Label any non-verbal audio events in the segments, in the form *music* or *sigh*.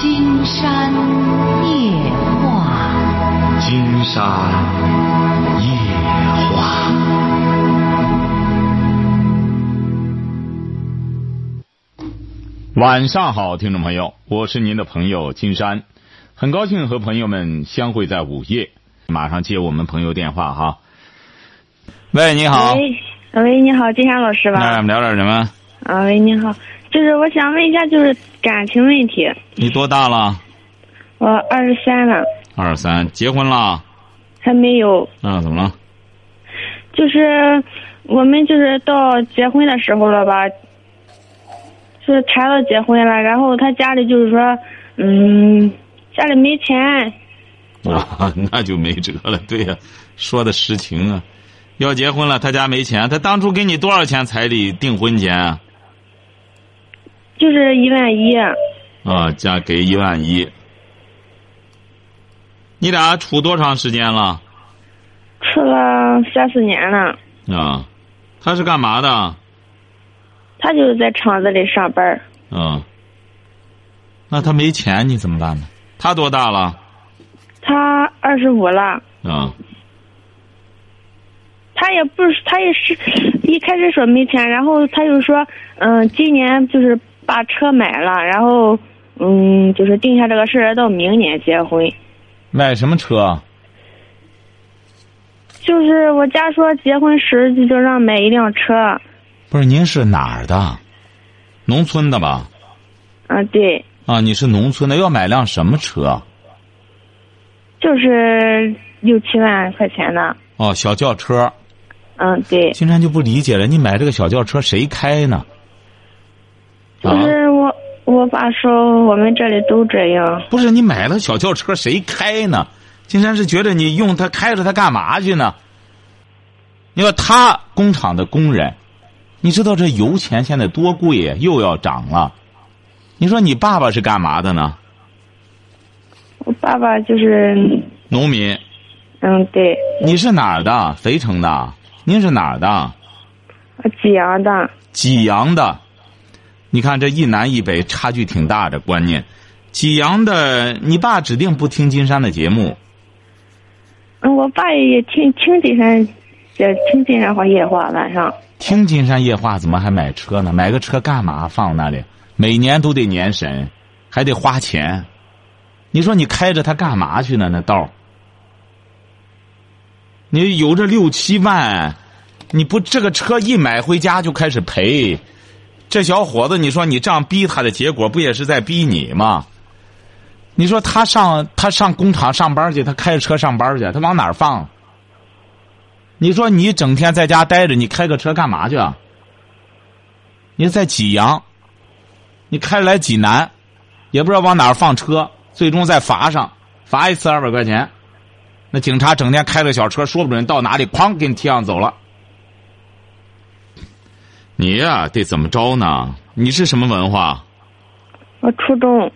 金山夜话，金山夜话。晚上好，听众朋友，我是您的朋友金山，很高兴和朋友们相会在午夜。马上接我们朋友电话哈。喂，你好。喂，喂，你好，金山老师吧？那我们聊点什么？啊，喂，你好，就是我想问一下，就是感情问题。你多大了？我二十三了。二十三，结婚了？还没有。啊，怎么了？就是我们就是到结婚的时候了吧，就是谈到结婚了，然后他家里就是说，嗯，家里没钱。*laughs* 啊，那就没辙了。对呀、说的实情啊。要结婚了，他家没钱，他当初给你多少钱彩礼订婚钱啊？就是一万一。啊，嫁给一万一。你俩处多长时间了？处了三四年了。啊，他是干嘛的？他就是在厂子里上班。啊，那他没钱，你怎么办呢？他多大了？他二十五了。啊，他也不是，他也是一开始说没钱，然后他又说，嗯，今年就是把车买了，然后嗯，就是定下这个事儿，到明年结婚。买什么车？就是我家说结婚时就让买一辆车，不是，您是哪儿的？农村的吧？啊，对，啊，你是农村的，要买辆什么车？就是六七万块钱的，哦，小轿车。嗯，对，金山就不理解了，你买这个小轿车谁开呢？就啊，是我我爸说我们这里都这样，不是你买了小轿车谁开呢？金山是觉得你用它开着它干嘛去呢？你说他工厂的工人，你知道这油钱现在多贵呀，又要涨了。你说你爸爸是干嘛的呢？我爸爸就是，农民。嗯，对，你是哪儿的？肥城的？您是哪儿的？济阳的，济阳的。你看这一南一北差距挺大的观念。济阳的，你爸指定不听金山的节目。嗯，我爸也听听金山，也听金山话夜话，晚上。听金山夜话怎么还买车呢？买个车干嘛？放那里，每年都得年审，还得花钱。你说你开着它干嘛去呢？那道儿你有这六七万，你不这个车一买回家就开始赔，这小伙子，你说你这样逼他的结果，不也是在逼你吗？你说他上他上工厂上班去，他开着车上班去，他往哪儿放？你说你整天在家待着，你开个车干嘛去啊？你在济阳，你开来济南，也不知道往哪儿放车，最终再罚上，罚一次二百块钱。那警察整天开着小车，说不准到哪里，哐给你提上走了。你呀、得怎么着呢？你是什么文化？我初中，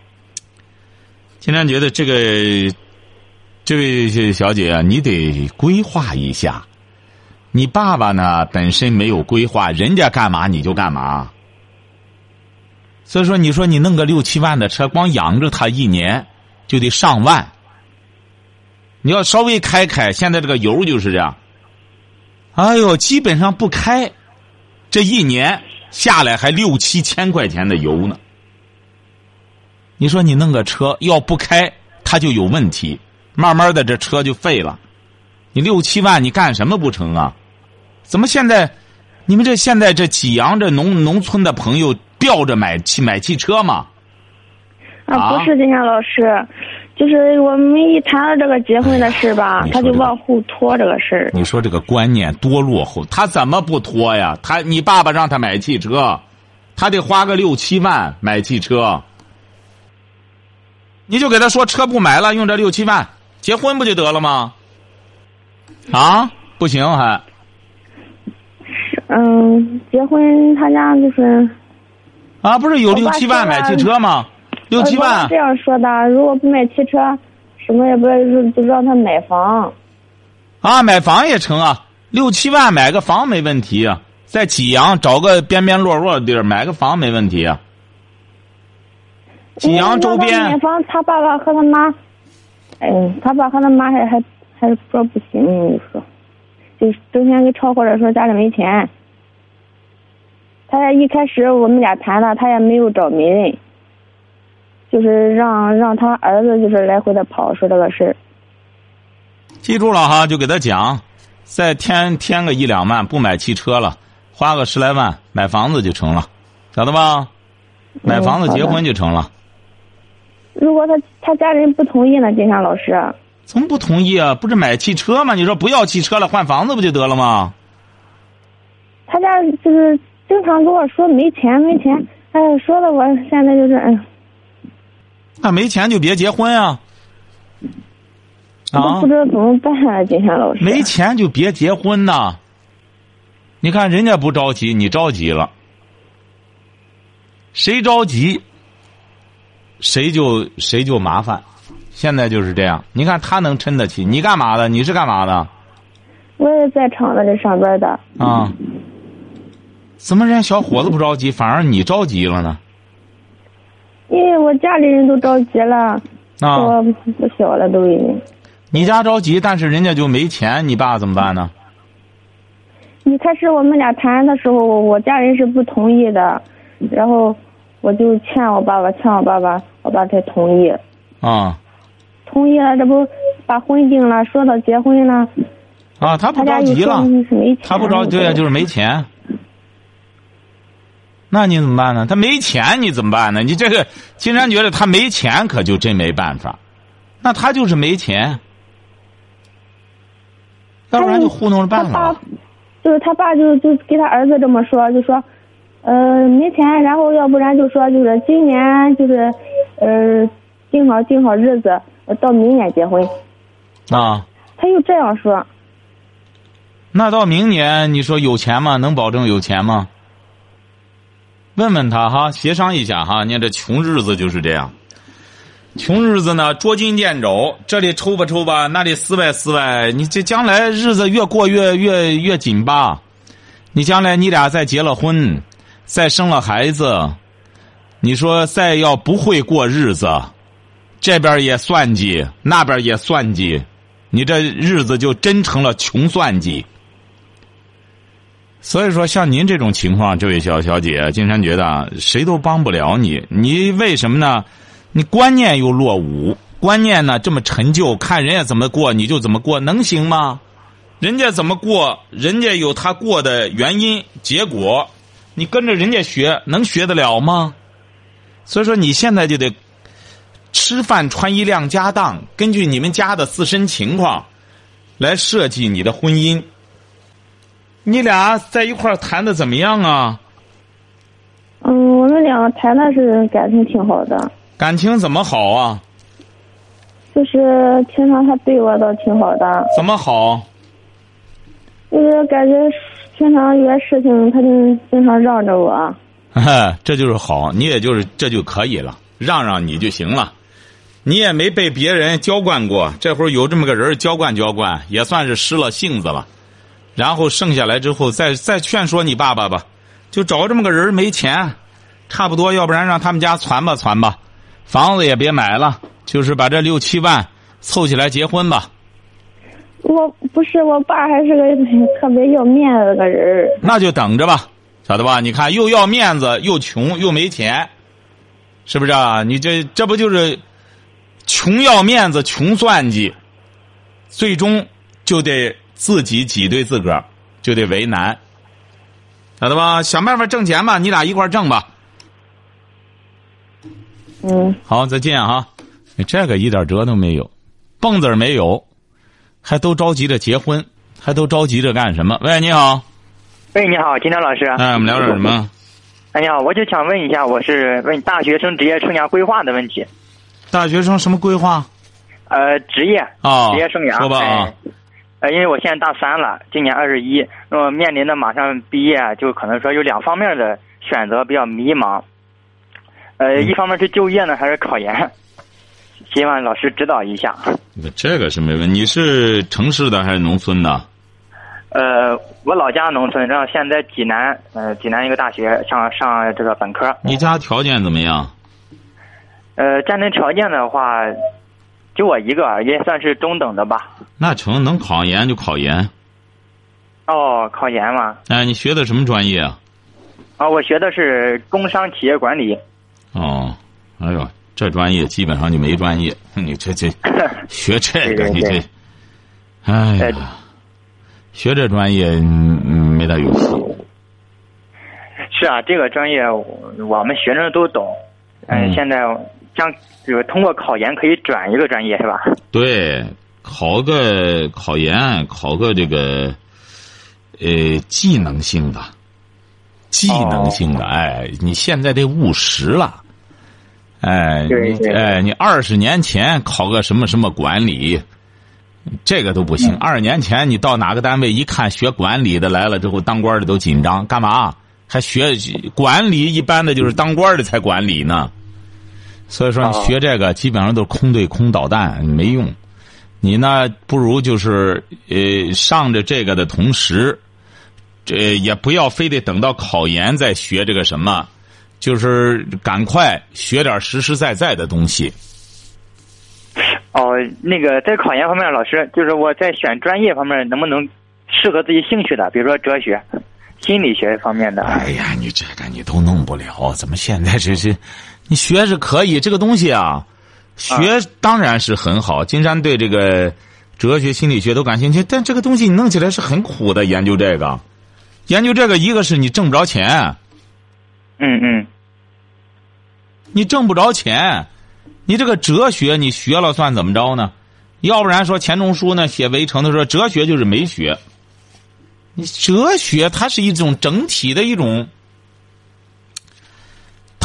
金山觉得这个，这位小姐啊，你得规划一下。你爸爸呢，本身没有规划，人家干嘛你就干嘛。所以说，你说你弄个六七万的车，光养着他一年就得上万。你要稍微开开，现在这个油就是这样。哎呦，基本上不开，这一年下来还六七千块钱的油呢。你说你弄个车要不开，它就有问题，慢慢的这车就废了。你六七万，你干什么不成啊？怎么现在，你们这现在这济阳这农农村的朋友吊着买汽买汽车吗？啊啊，不是金山老师，就是我们一谈到这个结婚的事吧，他就往后拖这个事儿。你说这个观念多落后，他怎么不拖呀？他你爸爸让他买汽车，他得花个六七万买汽车，你就给他说车不买了，用这六七万结婚不就得了吗？啊，不行还嗯，结婚他家就是啊，不是有六七万买汽车吗？六七万这样说的，如果不买汽车，什么也不就就让他买房。啊，买房也成啊，六七万买个房没问题啊，在济阳找个边边落落的地儿买个房没问题啊。济阳周边买房，他爸爸和他妈，哎，他爸和他妈还还还是说不行，你说，就是整天给吵或者说家里没钱。他也一开始我们俩谈了，他也没有找媒人，就是让让他儿子就是来回的跑说这个事儿。记住了哈，就给他讲，再添添个一两万，不买汽车了，花个十来万买房子就成了，晓得吧？买房子结婚就成了。如果他他家人不同意呢，金山老师，怎么不同意啊？不是买汽车吗？你说不要汽车了，换房子不就得了吗？他家就是经常跟我说没钱没钱，哎，说的我现在就是嗯，那没钱就别结婚啊！啊不，知道怎么办啊，金山老师。没钱就别结婚呐！你看人家不着急，你着急了。谁着急，谁就谁就麻烦。现在就是这样。你看他能撑得起，你干嘛的？你是干嘛的？我也在厂子里上班的，啊？怎么人家小伙子不着急，反而你着急了呢？因为我家里人都着急了，啊，我不小了都已经。你家着急，但是人家就没钱，你爸怎么办呢？一开始我们俩谈的时候，我家人是不同意的，然后我就劝我爸爸，劝我爸爸，我爸才同意。啊同意了，这不把婚定了，说到结婚了，啊，他不着急了，他不着急对呀，就是没钱。那你怎么办呢？他没钱，你怎么办呢？你这个金山觉得他没钱，可就真没办法。那他就是没钱，要不然就糊弄着办他爸了。就是他爸就就给他儿子这么说，就说，呃，没钱，然后要不然就说就是今年就是，呃，定好定好日子，呃到明年结婚。啊，他又这样说，那到明年你说有钱吗？能保证有钱吗？问问他哈，协商一下哈。你看这穷日子就是这样，穷日子呢捉襟见肘，这里抽吧抽吧，那里撕歪撕歪，你这将来日子越过越越越紧巴。你将来你俩再结了婚，再生了孩子，你说再要不会过日子，这边也算计，那边也算计，你这日子就真成了穷算计。所以说，像您这种情况，这位小小姐，金山觉得谁都帮不了你。你为什么呢？你观念又落伍，观念呢这么陈旧，看人家怎么过你就怎么过，能行吗？人家怎么过，人家有他过的原因、结果，你跟着人家学，能学得了吗？所以说，你现在就得吃饭穿衣量家当，根据你们家的自身情况来设计你的婚姻。你俩在一块儿谈的怎么样啊？嗯，我们两个谈的是感情挺好的，感情怎么好啊？就是平常他对我倒挺好的，怎么好？就是感觉平常有些事情他就经常让着我。*laughs* 这就是好，你也就是这就可以了，让让你就行了。你也没被别人娇惯过，这会儿有这么个人娇惯娇惯，也算是失了性子了。然后剩下来之后，再再劝说你爸爸吧，就找这么个人没钱，差不多，要不然让他们家攒吧攒吧，房子也别买了，就是把这六七万凑起来结婚吧。我不是我爸，还是个特别要面子的个人。那就等着吧，晓得吧？你看，又要面子，又穷，又没钱，是不是啊？你这这不就是穷要面子，穷算计，最终就得自己挤兑自个儿，就得为难，晓得吧？想办法挣钱吧，你俩一块儿挣吧。嗯，好，再见啊！你这个一点辙都没有，蹦子儿没有，还都着急着结婚，还都着急着干什么？喂，你好，喂，你好，金涛老师。哎，我们聊点什么？哎，你好，我就想问一下，我是问大学生职业生涯规划的问题。大学生什么规划？呃，职业，啊，职业生涯。说吧啊哎。呃，因为我现在大三了，今年二十一，那么面临的马上毕业，就可能说有两方面的选择比较迷茫。呃，嗯一方面是就业呢，还是考研？希望老师指导一下。这个是没问题。你是城市的还是农村的？呃，我老家农村，然后现在济南，呃，济南一个大学上上这个本科。你家条件怎么样？呃，家庭条件的话，就我一个，也算是中等的吧。那成，能考研就考研。哦，考研嘛。哎，你学的什么专业啊？啊，我学的是工商企业管理。哦，哎呦，这专业基本上就没专业。*laughs* 你这这 *laughs* 学这个，你这，哎呀，学这专业嗯没大有戏。是啊，这个专业我们学生都懂。嗯，现在将就是通过考研可以转一个专业，是吧？对，考个考研，考个这个呃技能性的。技能性的，哎，你现在得务实了，哎，你哎，你二十年前考个什么什么管理，这个都不行。二十年前你到哪个单位一看学管理的来了之后，当官的都紧张，干嘛？还学管理？一般的就是当官的才管理呢。所以说，你学这个基本上都是空对空导弹，没用。你呢，不如就是呃，上着这个的同时。这也不要非得等到考研再学这个什么，就是赶快学点实实在在的东西。哦，那个在考研方面，老师就是我在选专业方面能不能适合自己兴趣的，比如说哲学、心理学方面的。哎呀，你这个你都弄不了，怎么现在这是？你学是可以，这个东西啊，学当然是很好。金山对这个哲学、心理学都感兴趣，但这个东西你弄起来是很苦的，研究这个。研究这个，一个是你挣不着钱，嗯嗯，你挣不着钱，你这个哲学你学了算怎么着呢？要不然说钱钟书呢写《围城》的时候哲学就是没学，你哲学它是一种整体的一种，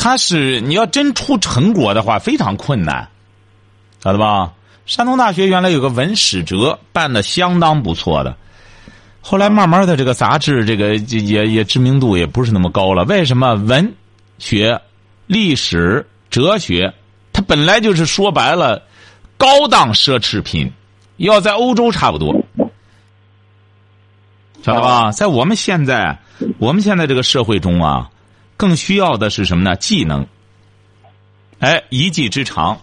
他是你要真出成果的话非常困难，晓得吧？山东大学原来有个文史哲办的相当不错的。后来慢慢的，这个杂志这个也也知名度也不是那么高了。为什么文学、历史、哲学，它本来就是说白了高档奢侈品，要在欧洲差不多，晓得吧？在我们现在，我们现在这个社会中啊，更需要的是什么呢？技能。哎，一技之长。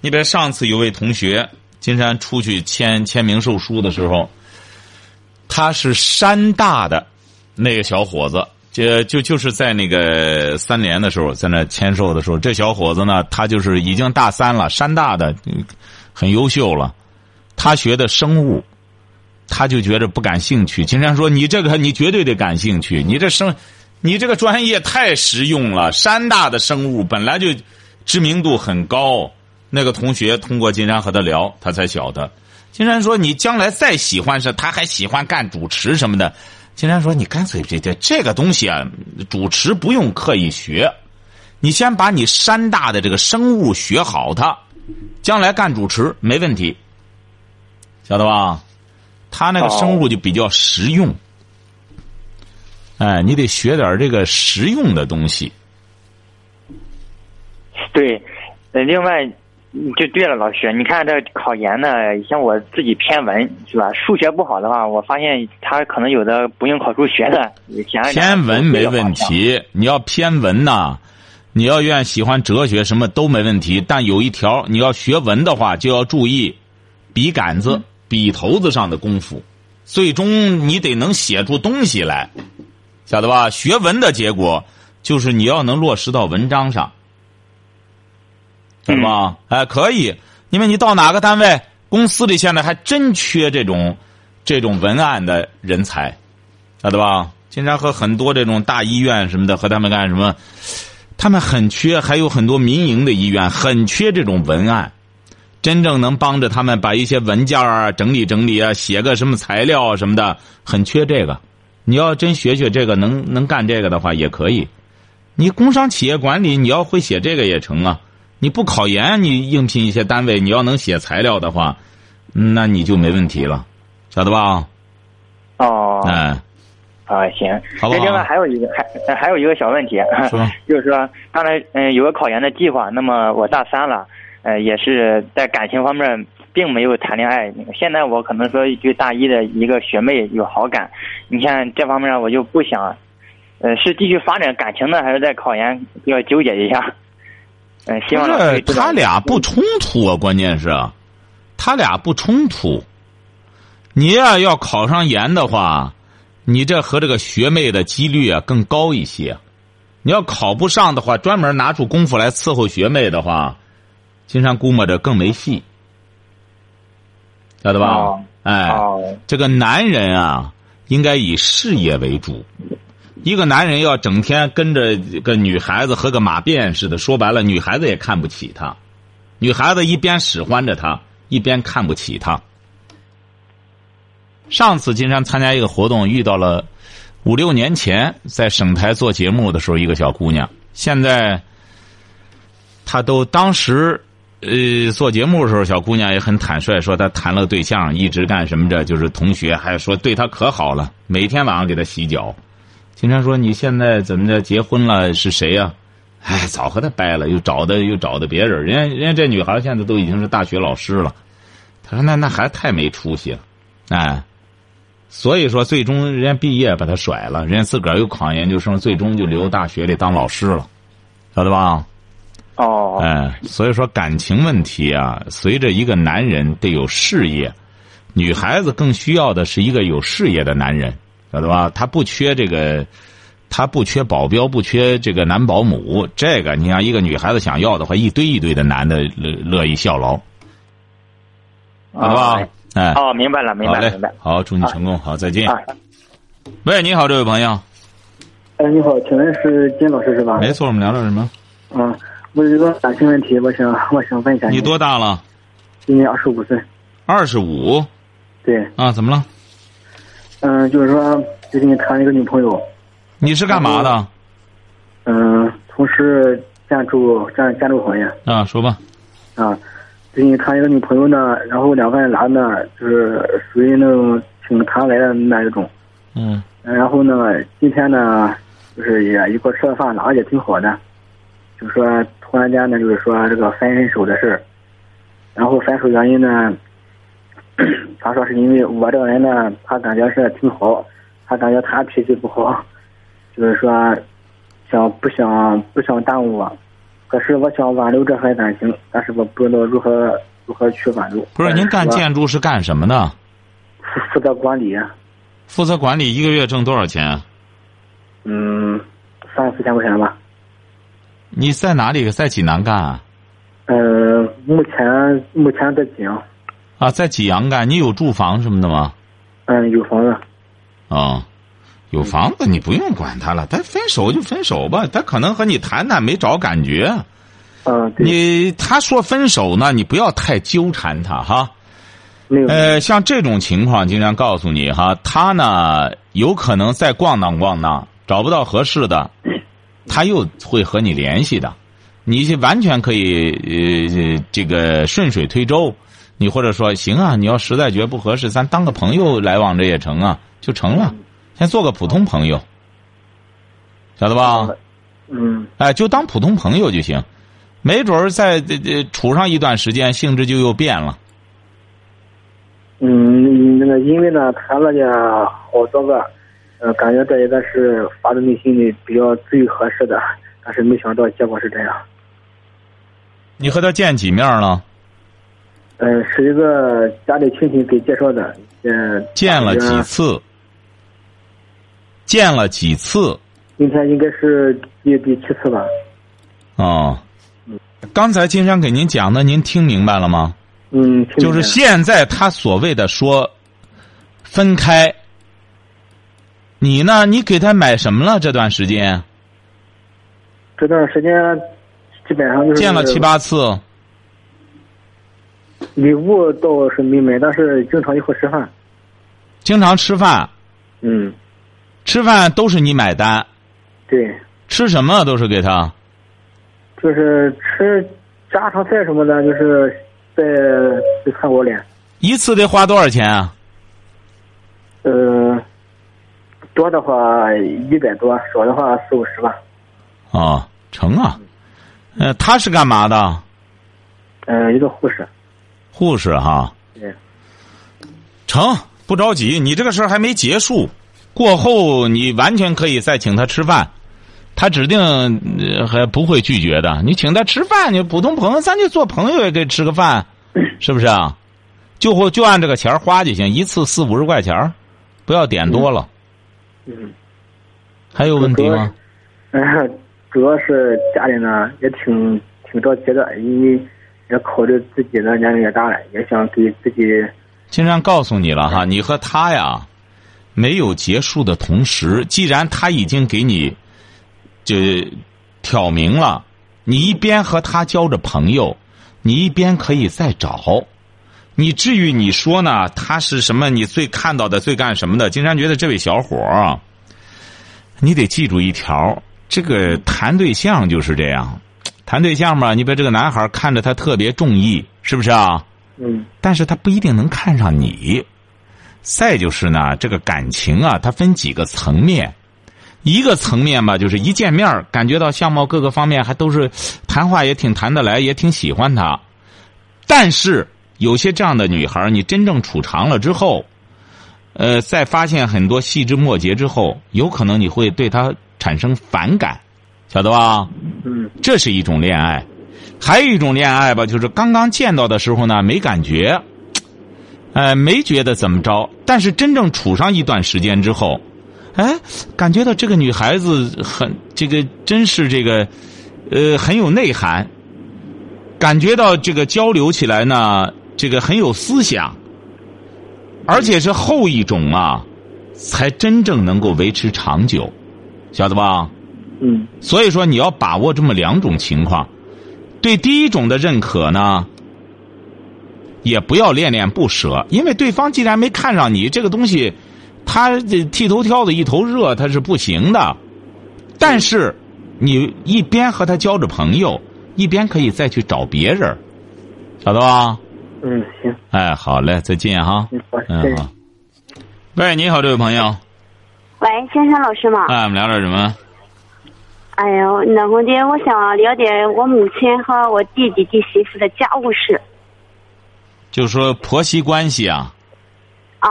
你比如上次有位同学，金山出去签签名售书的时候。他是山大的那个小伙子，就就就是在那个三联的时候，在那签售的时候，这小伙子呢，他就是已经大三了，山大的很优秀了。他学的生物，他就觉着不感兴趣。金山说：“你这个你绝对得感兴趣，你这生，你这个专业太实用了。山大的生物本来就知名度很高。”那个同学通过金山和他聊，他才晓得。金山说：“你将来再喜欢是，他还喜欢干主持什么的。”金山说：“你干脆这这这个东西啊，主持不用刻意学，你先把你山大的这个生物学好，它将来干主持没问题，晓得吧？他那个生物就比较实用，哎，你得学点这个实用的东西。对，呃，另外。”就对了，老师，你看这考研呢，像我自己偏文是吧？数学不好的话，我发现他可能有的不用考数学的。偏文没问题，你要偏文呐，你要愿喜欢哲学什么都没问题。但有一条，你要学文的话，就要注意笔杆子、笔头子上的功夫，最终你得能写出东西来，晓得吧？学文的结果就是你要能落实到文章上。是吧？哎，可以，因为你到哪个单位，公司里现在还真缺这种这种文案的人才，晓得吧？经常和很多这种大医院什么的和他们干什么，他们很缺，还有很多民营的医院很缺这种文案，真正能帮着他们把一些文件啊整理整理啊，写个什么材料什么的，很缺这个。你要真学学这个，能能干这个的话也可以。你工商企业管理，你要会写这个也成啊。你不考研，你应聘一些单位，你要能写材料的话，那你就没问题了，晓得吧？哦，哎，啊，行。好另外还有一个，还还有一个小问题，*laughs* 就是说，刚才嗯有个考研的计划，那么我大三了，呃，也是在感情方面并没有谈恋爱。现在我可能说对大一的一个学妹有好感，你看这方面我就不想，呃，是继续发展感情呢，还是在考研要纠结一下？嗯，希望是他俩不冲突啊，关键是，他俩不冲突。你呀，要考上研的话，你这和这个学妹的几率啊更高一些。你要考不上的话，专门拿出功夫来伺候学妹的话，金山估摸着更没戏，晓得吧？哎，这个男人啊，应该以事业为主。一个男人要整天跟着个女孩子和个马便似的，说白了，女孩子也看不起他。女孩子一边使唤着他，一边看不起他。上次金山参加一个活动，遇到了五六年前在省台做节目的时候一个小姑娘。现在，她都当时呃做节目的时候，小姑娘也很坦率，说她谈了对象，一直干什么着，就是同学，还说对她可好了，每天晚上给她洗脚。经常说：“你现在怎么着？结婚了是谁呀？哎，早和他掰了，又找的又找的别人。人家人家这女孩现在都已经是大学老师了。他说：那那还太没出息了，哎。所以说，最终人家毕业把他甩了，人家自个儿又考研究生，最终就留大学里当老师了，晓得吧？哦。哎，所以说感情问题啊，随着一个男人得有事业，女孩子更需要的是一个有事业的男人。”晓得吧？他不缺这个，他不缺保镖，不缺这个男保姆。这个，你像一个女孩子想要的话，一堆一堆的男的乐乐意效劳，好不好？哎，哦，明白了，明白了，明白。好，祝你成功，好，再见。喂，你好，这位朋友。哎，你好，请问是金老师是吧？没错，我们聊聊什么？嗯，我有一个感情问题，我想，我想问一下。你多大了？今年二十五岁。二十五。对。啊，怎么了？嗯，就是说最近谈了一个女朋友。你是干嘛的？嗯，从事建筑建建筑行业。啊，说吧。啊，最近谈一个女朋友呢，然后两个人男的，就是属于那种挺谈来的那一种。嗯。然后呢，今天呢，就是也一块吃了饭，聊的也挺好的。就说突然间呢，就是说这个分手的事儿。然后分手原因呢？*clears throat* 他说是因为我这个人呢，他感觉是挺好，他感觉他脾气不好，*laughs* 就是说想不想不想耽误我，可是我想挽留这份感情，但是我不知道如何如何去挽留。不是您干建筑是干什么的？负负责管理。负责管理一个月挣多少钱？嗯，三四千块钱吧。你在哪里？在济南干？呃，目前目前在济阳。啊，在济阳干，你有住房什么的吗？嗯，有房子。啊，有房子，你不用管他了。他分手就分手吧，他可能和你谈谈没找感觉。嗯，你他说分手呢，你不要太纠缠他哈。呃，像这种情况，经常告诉你哈，他呢有可能再逛荡逛荡，找不到合适的，他又会和你联系的。你完全可以呃这个顺水推舟。你或者说行啊，你要实在觉得不合适，咱当个朋友来往着也成啊，就成了，先做个普通朋友，晓得吧？嗯。哎，就当普通朋友就行，没准儿在这这处上一段时间，性质就又变了。嗯，那个因为呢谈了呢好多个，呃，感觉这一个是发自内心里比较最合适的，但是没想到结果是这样。你和他见几面了？嗯，是一个家里亲戚给介绍的，嗯。见了几次？见了几次？今天应该是第第七次吧。哦。刚才金山给您讲的，您听明白了吗？嗯。就是现在他所谓的说分开，你呢？你给他买什么了？这段时间？这段时间基本上就是见了七八次。礼物倒是没买，但是经常一块吃饭。经常吃饭。嗯。吃饭都是你买单。对。吃什么都是给他。就是吃家常菜什么的，就是在在看我脸。一次得花多少钱啊？呃，多的话一百多，少的话四五十吧。哦，成啊。呃，他是干嘛的？呃，一个护士。护士哈，对，成不着急，你这个事儿还没结束，过后你完全可以再请他吃饭，他指定呃还不会拒绝的。你请他吃饭，你普通朋友，咱就做朋友也给吃个饭，*clears throat* 是不是啊？就会就按这个钱儿花就行，一次四五十块钱儿，不要点多了。嗯，还有问题吗？嗯，*laughs* 主要是家里呢也挺挺着急的，因为也考虑自己的年龄也大了，也想给自己。金山告诉你了哈，你和他呀没有结束的同时，既然他已经给你就挑明了，你一边和他交着朋友，你一边可以再找。你至于你说呢？他是什么？你最看到的最干什么的？金山觉得这位小伙儿，你得记住一条：这个谈对象就是这样，谈对象嘛，你把这个男孩看着他特别中意，是不是啊？嗯。但是他不一定能看上你。再就是呢，这个感情啊，它分几个层面。一个层面吧，就是一见面感觉到相貌各个方面还都是谈话也挺谈得来，也挺喜欢他，但是。有些这样的女孩，你真正处长了之后，呃，在发现很多细枝末节之后，有可能你会对她产生反感，晓得吧？嗯，这是一种恋爱，还有一种恋爱吧，就是刚刚见到的时候呢，没感觉，呃，没觉得怎么着，但是真正处上一段时间之后，哎，感觉到这个女孩子很这个，真是这个，呃，很有内涵，感觉到这个交流起来呢。这个很有思想，而且是后一种啊，才真正能够维持长久，晓得吧？嗯。所以说，你要把握这么两种情况，对第一种的认可呢，也不要恋恋不舍，因为对方既然没看上你这个东西，他剃头挑子一头热，他是不行的。但是，你一边和他交着朋友，一边可以再去找别人，晓得吧？嗯，行。哎，好嘞，再见哈。嗯，好。喂，你好，这位朋友。喂，先生老师吗？哎，我们聊点什么？哎呦，那我的，我想了解我母亲和我弟弟弟媳妇的家务事。就说婆媳关系啊。啊。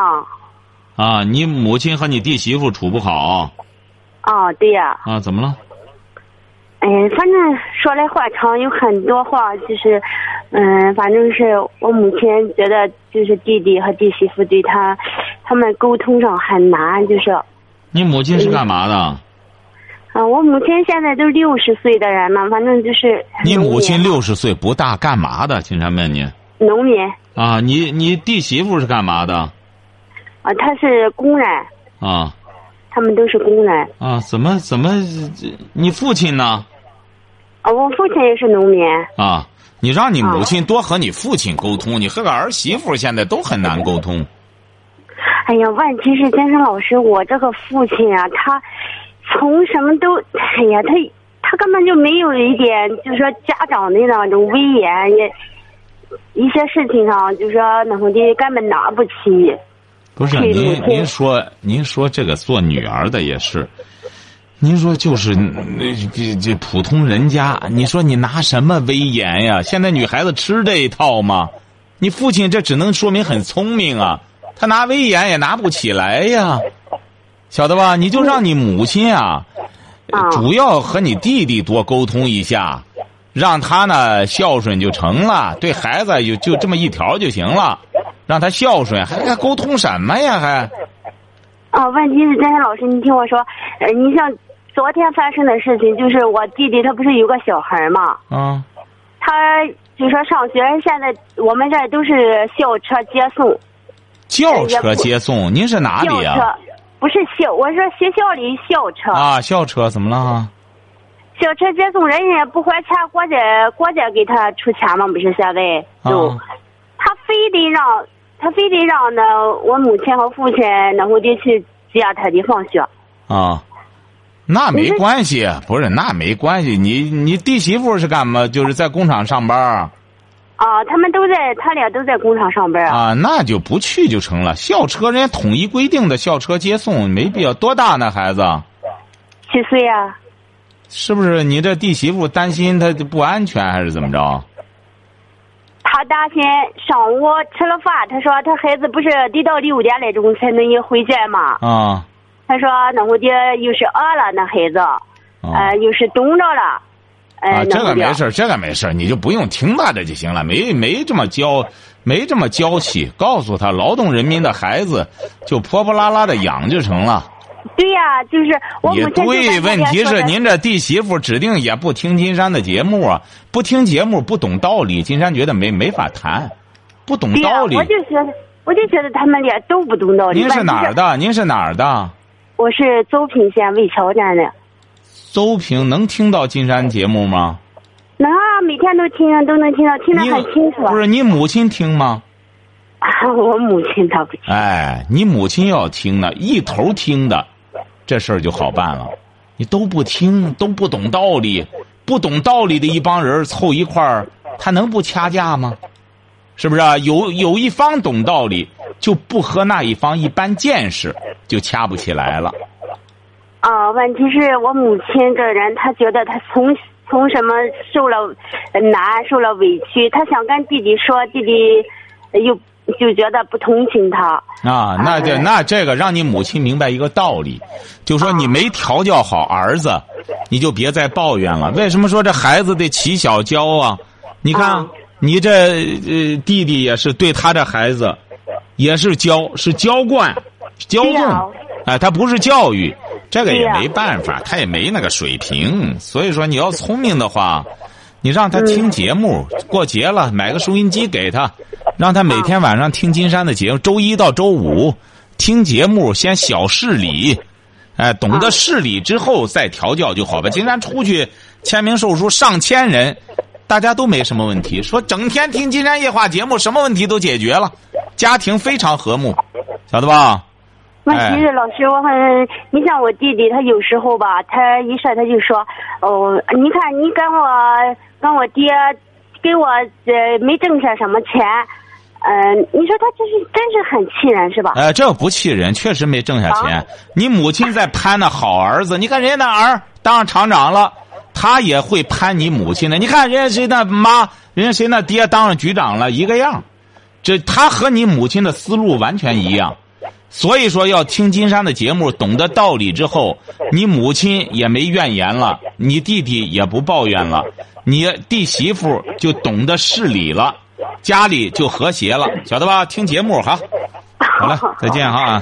啊，你母亲和你弟媳妇处不好。啊，对呀。啊，怎么了？哎，反正说来话长，有很多话就是。嗯，反正是我母亲觉得，就是弟弟和弟媳妇对他，他们沟通上很难，就是。你母亲是干嘛的？啊，我母亲现在都六十岁的人了，反正就是。你母亲六十岁不大，干嘛的？经常问你。农民。啊，你你弟媳妇是干嘛的？啊，她是工人。啊。他们都是工人。啊，怎么怎么？你父亲呢？啊，我父亲也是农民。啊。你让你母亲多和你父亲沟通，你和个儿媳妇现在都很难沟通。哎呀，问题是先生老师，我这个父亲啊，他从什么都，哎呀，他他根本就没有一点，就是说家长的那种威严，也一些事情上，就是说那么的根本拿不起。不是您您说您说这个做女儿的也是。您说就是那这这普通人家，你说你拿什么威严呀？现在女孩子吃这一套吗？你父亲这只能说明很聪明啊，他拿威严也拿不起来呀，晓得吧？你就让你母亲啊，主要和你弟弟多沟通一下，让他呢孝顺就成了，对孩子就就这么一条就行了，让他孝顺，还还沟通什么呀？还？啊，问题是张山老师，你听我说，呃，你像。昨天发生的事情就是我弟弟他不是有个小孩嘛，嗯，他就说上学，现在我们这都是校车接送，校车接送，您是哪里呀？不是校，我说学校里校车啊，校车怎么了？校车接送，人家不还钱，国家国家给他出钱嘛，不是现在就，他非得让他非得让那我母亲和父亲那会得去接他的放学啊。那没关系，不是那没关系。你你弟媳妇是干嘛？就是在工厂上班。啊，他们都在，他俩都在工厂上班。啊，那就不去就成了。校车人家统一规定的校车接送，没必要。多大呢，孩子？七岁啊。是不是你这弟媳妇担心他不安全，还是怎么着？他担心上午吃了饭，他说他孩子不是得到六点来钟才能回家吗？啊。他说：“那我爹又是饿了，那孩子。呃，又是冻着了。啊，这个没事，这个没事，你就不用听他的就行了，没没这么娇，没这么娇气，告诉他劳动人民的孩子就泼泼拉拉的养就成了。对呀，就是我也对，问题是您这弟媳妇指定也不听金山的节目啊，不听节目不懂道理，金山觉得没没法谈，不懂道理。我就觉得，我就觉得他们俩都不懂道理。您是哪儿的？您是哪儿的？我是邹平县魏桥站的。邹平能听到金山节目吗？能啊，每天都听，都能听到，听得很清楚。不是你母亲听吗？*laughs* 我母亲倒不听。哎，你母亲要听呢，一头听的。这事儿就好办了，你都不听，都不懂道理，不懂道理的一帮人凑一块儿，他能不掐架吗？是不是啊？有有一方懂道理，就不和那一方一般见识，就掐不起来了。啊，问题是我母亲这人，她觉得她从从什么受了难，受了委屈，她想跟弟弟说，弟弟又。就觉得不同情他啊，那这那这个让你母亲明白一个道理，就说你没调教好儿子，你就别再抱怨了。为什么说这孩子得起小教啊？你看你这呃弟弟也是对他这孩子，也是教是娇惯，娇纵，哎，他不是教育，这个也没办法，他也没那个水平。所以说你要聪明的话，你让他听节目，过节了买个收音机给他。让他每天晚上听金山的节目，周一到周五听节目，先小事理，哎，懂得事理之后再调教就好吧。金山出去签名售书上千人，大家都没什么问题。说整天听金山夜话节目，什么问题都解决了，家庭非常和睦，晓得吧？那其实老师，我很，你像我弟弟，他有时候吧，他一说他就说，哦，你看你跟我跟我爹给我呃没挣下什么钱。嗯，你说他这是真是很气人，是吧？哎，这不气人，确实没挣下钱。你母亲在攀那好儿子，你看人家那儿当厂长了，他也会攀你母亲的。你看人家谁那妈，人家谁那爹当上局长了，一个样。这他和你母亲的思路完全一样，所以说要听金山的节目，懂得道理之后，你母亲也没怨言了，你弟弟也不抱怨了，你弟媳妇就懂得事理了。家里就和谐了，晓得吧？听节目哈，好了，再见哈。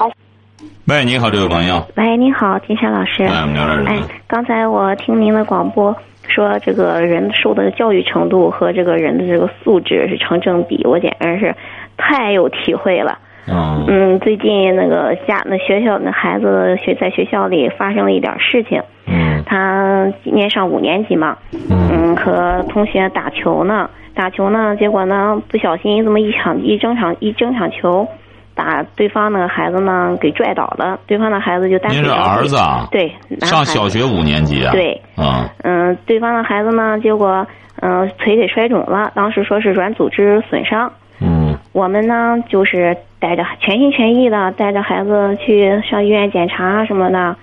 喂，你好，这位朋友。喂，你好，金山老师。哎，刚才我听您的广播说，这个人受的教育程度和这个人的这个素质是成正比，我简直是太有体会了。嗯。嗯，最近那个家那学校那孩子学在学校里发生了一点事情。嗯。他今年上五年级嘛。嗯。和同学打球呢。打球呢，结果呢，不小心这么一场一争场一争场球，把对方那个孩子呢给拽倒了。对方的孩子就单。您是儿子啊？对，上小学五年级啊？对。啊。嗯，对方的孩子呢，结果嗯腿给摔肿了，当时说是软组织损伤。嗯。我们呢，就是带着全心全意的带着孩子去上医院检查什么的，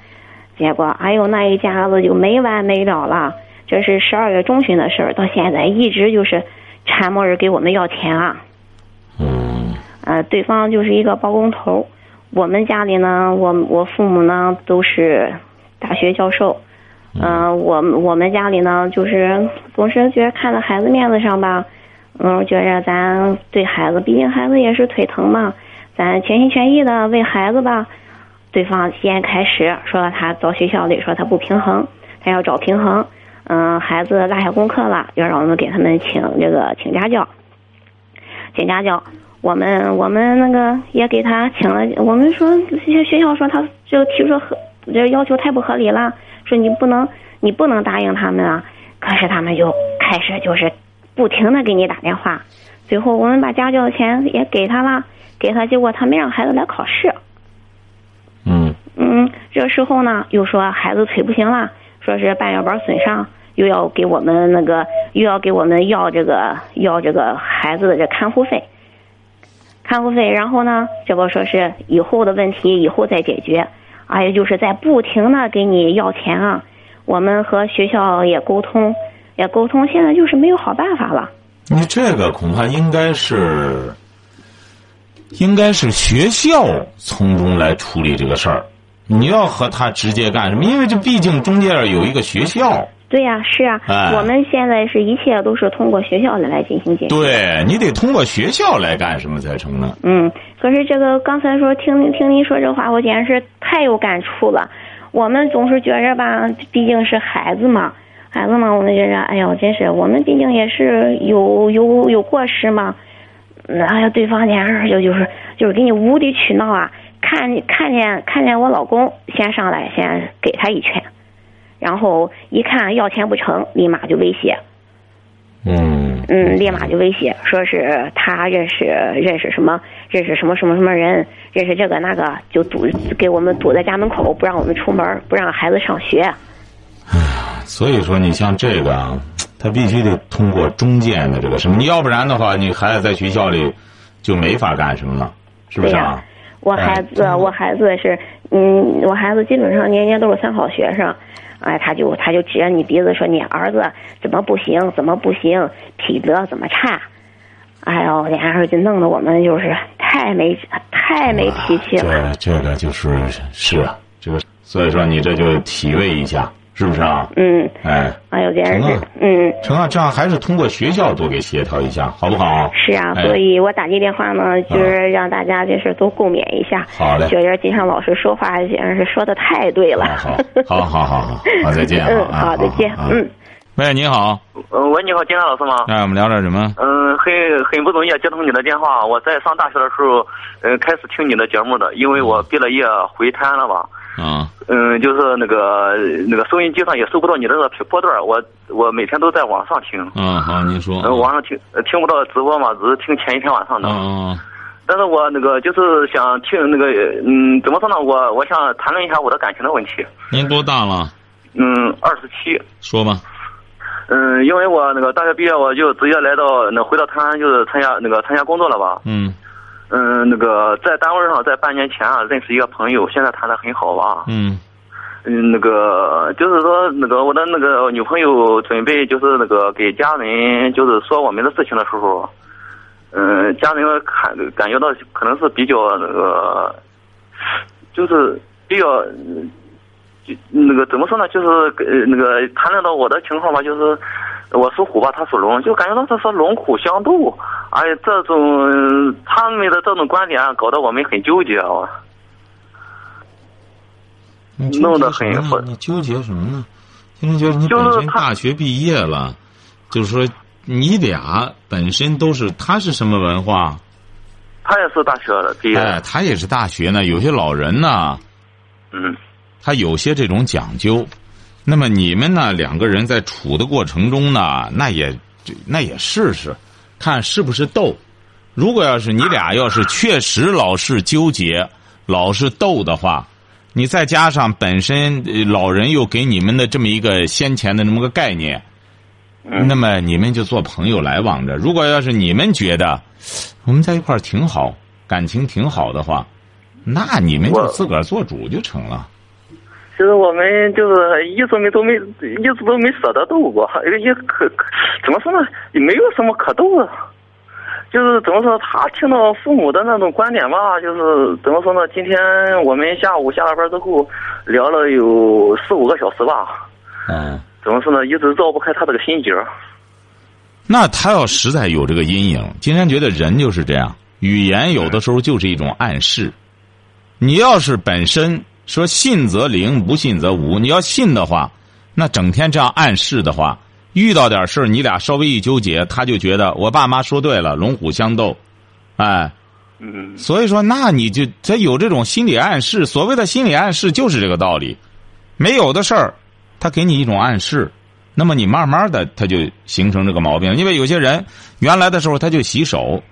结果哎呦那一家子就没完没了了。这是十二月中旬的事儿，到现在一直就是。缠磨着给我们要钱啊！嗯，呃，对方就是一个包工头。我们家里呢，我我父母呢都是大学教授。嗯，我我们家里呢，就是总是觉得看在孩子面子上吧，嗯，觉着咱对孩子，毕竟孩子也是腿疼嘛，咱全心全意的为孩子吧。对方先开始说他到学校里说他不平衡，他要找平衡。嗯，孩子落下功课了，要让我们给他们请这个请家教，请家教。我们我们那个也给他请了。我们说学学校说他就提出合这要求太不合理了，说你不能你不能答应他们啊。可是他们就开始就是不停的给你打电话。最后我们把家教的钱也给他了，给他，结果他没让孩子来考试。嗯嗯，这时候呢又说孩子腿不行了。说是半月板损伤，又要给我们那个，又要给我们要这个，要这个孩子的这看护费，看护费。然后呢，这不说是以后的问题，以后再解决。哎呀，就是在不停的给你要钱啊。我们和学校也沟通，也沟通，现在就是没有好办法了。你这个恐怕应该是，应该是学校从中来处理这个事儿。你要和他直接干什么？因为这毕竟中间有一个学校。对呀，是啊，我们现在是一切都是通过学校来来进行解决。对你得通过学校来干什么才成呢？嗯，可是这个刚才说听听您说这话，我简直是太有感触了。我们总是觉着吧，毕竟是孩子嘛，孩子嘛，我们觉着，哎呀，真是我们毕竟也是有有有过失嘛。哎呀，对方简直就就是就是给你无理取闹啊！看看见看见我老公先上来先给他一拳。然后一看要钱不成，立马就威胁。嗯嗯，立马就威胁，说是他认识认识什么认识什么什么什么人，认识这个那个，就堵给我们堵在家门口，不让我们出门，不让孩子上学。哎呀，所以说你像这个，他必须得通过中间的这个什么，你要不然的话，你孩子在学校里就没法干什么了，是不是啊？我孩子，我孩子是嗯，我孩子基本上年年都是三好学生。哎，他就他就指着你鼻子说：“你儿子怎么不行？怎么不行？品德怎么差？”哎呦，俩人就弄得我们就是太没太没脾气了。这这个就是是啊，这个所以说你这就体味一下。是不是啊？嗯。哎。哎呦，简直是。嗯。成啊，这样还是通过学校多给协调一下，好不好？是啊，所以我打这电话呢，就是让大家就是都共勉一下。好嘞。觉得金山老师说话简直是说的太对了。好，好，好，好，好，好，再见。嗯，好，再见。嗯。喂，你好。呃，喂，你好，金山老师吗？哎，我们聊点什么？嗯，很很不容易接通你的电话。我在上大学的时候，呃，开始听你的节目的，因为我毕了业回摊了吧。啊，嗯，就是那个那个收音机上也收不到你这个波段我我每天都在网上听。嗯，好，您说。嗯，网上听听不到直播嘛，只是听前一天晚上的。嗯。但是我那个就是想听那个，嗯，怎么说呢？我我想谈论一下我的感情的问题。您多大了？嗯，二十七。说吧。嗯，因为我那个大学毕业，我就直接来到那回到泰安，就是参加那个参加工作了吧。嗯。嗯，那个在单位上，在半年前啊，认识一个朋友，现在谈的很好吧？嗯，嗯，那个就是说，那个我的那个女朋友准备就是那个给家人就是说我们的事情的时候，嗯，家人看感觉到可能是比较那个，就是比较，就那个怎么说呢？就是呃那个谈论到我的情况吧，就是。我属虎吧，他属龙，就感觉到他是龙虎相斗，哎，这种他们的这种观点搞得我们很纠结啊，弄得很你纠结什么呢？听觉得你本身大学毕业了，就是说你俩本身都是，他是什么文化？他也是大学的毕业。哎，他也是大学呢。有些老人呢，嗯，他有些这种讲究。那么你们呢？两个人在处的过程中呢，那也那也试试，看是不是斗。如果要是你俩要是确实老是纠结、老是斗的话，你再加上本身老人又给你们的这么一个先前的那么个概念，那么你们就做朋友来往着。如果要是你们觉得我们在一块儿挺好，感情挺好的话，那你们就自个儿做主就成了。其实我们就是一直没都没一直都没舍得斗过，也也可怎么说呢？也没有什么可斗的。就是怎么说，他听到父母的那种观点吧，就是怎么说呢？今天我们下午下了班之后聊了有四五个小时吧。嗯。怎么说呢？一直绕不开他这个心结。那他要实在有这个阴影，今天觉得人就是这样，语言有的时候就是一种暗示。你要是本身。说信则灵，不信则无。你要信的话，那整天这样暗示的话，遇到点事你俩稍微一纠结，他就觉得我爸妈说对了，龙虎相斗，哎，嗯，所以说，那你就他有这种心理暗示。所谓的心理暗示就是这个道理，没有的事儿，他给你一种暗示，那么你慢慢的他就形成这个毛病。因为有些人原来的时候他就洗手，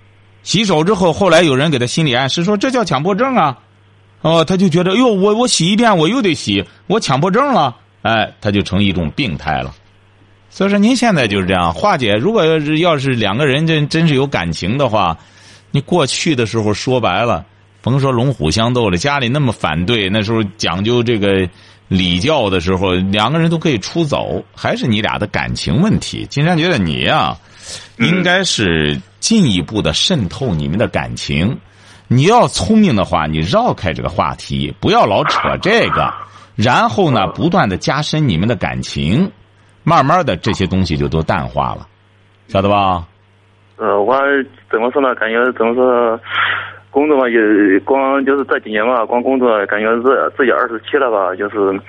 洗手之后，后来有人给他心理暗示说这叫强迫症啊。哦，他就觉得，哟，我我洗一遍，我又得洗，我强迫症了，哎，他就成一种病态了。所以说，您现在就是这样化解。如果要是要是两个人真真是有感情的话，你过去的时候说白了，甭说龙虎相斗了，家里那么反对，那时候讲究这个礼教的时候，两个人都可以出走，还是你俩的感情问题。金山觉得你呀，应该是进一步的渗透你们的感情。你要聪明的话，你绕开这个话题，不要老扯这个，然后呢，不断的加深你们的感情，慢慢的这些东西就都淡化了，晓得吧？呃，我怎么说呢？感觉怎么说？工作嘛，也光就是这几年嘛，光工作感觉自自己二十七了吧，就是，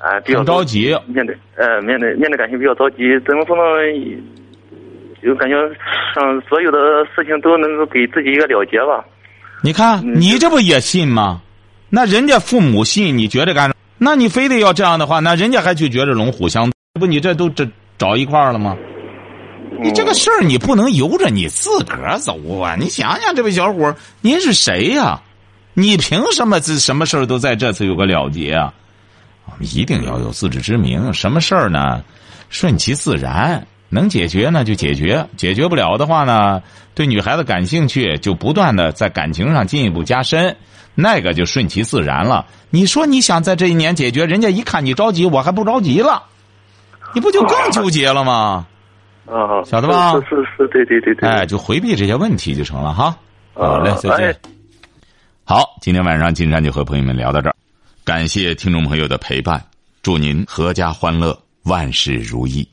哎，比较着急，面对，呃，面对面对感情比较着急，怎么说呢？就感觉像所有的事情都能够给自己一个了结吧。你看，你这不也信吗？那人家父母信，你觉得干？那你非得要这样的话，那人家还去觉着龙虎相，不，你这都这找一块儿了吗？你这个事儿，你不能由着你自个儿走啊！你想想，这位小伙您是谁呀？你凭什么这什么事儿都在这次有个了结啊？我们一定要有自知之明。什么事儿呢？顺其自然，能解决呢就解决，解决不了的话呢，对女孩子感兴趣，就不断的在感情上进一步加深，那个就顺其自然了。你说你想在这一年解决，人家一看你着急，我还不着急了，*laughs* 你不就更纠结了吗？啊，晓得吧？是是是，对对对对。哎，就回避这些问题就成了哈。好嘞，再见。好，今天晚上金山就和朋友们聊到这儿，感谢听众朋友的陪伴，祝您阖家欢乐，万事如意。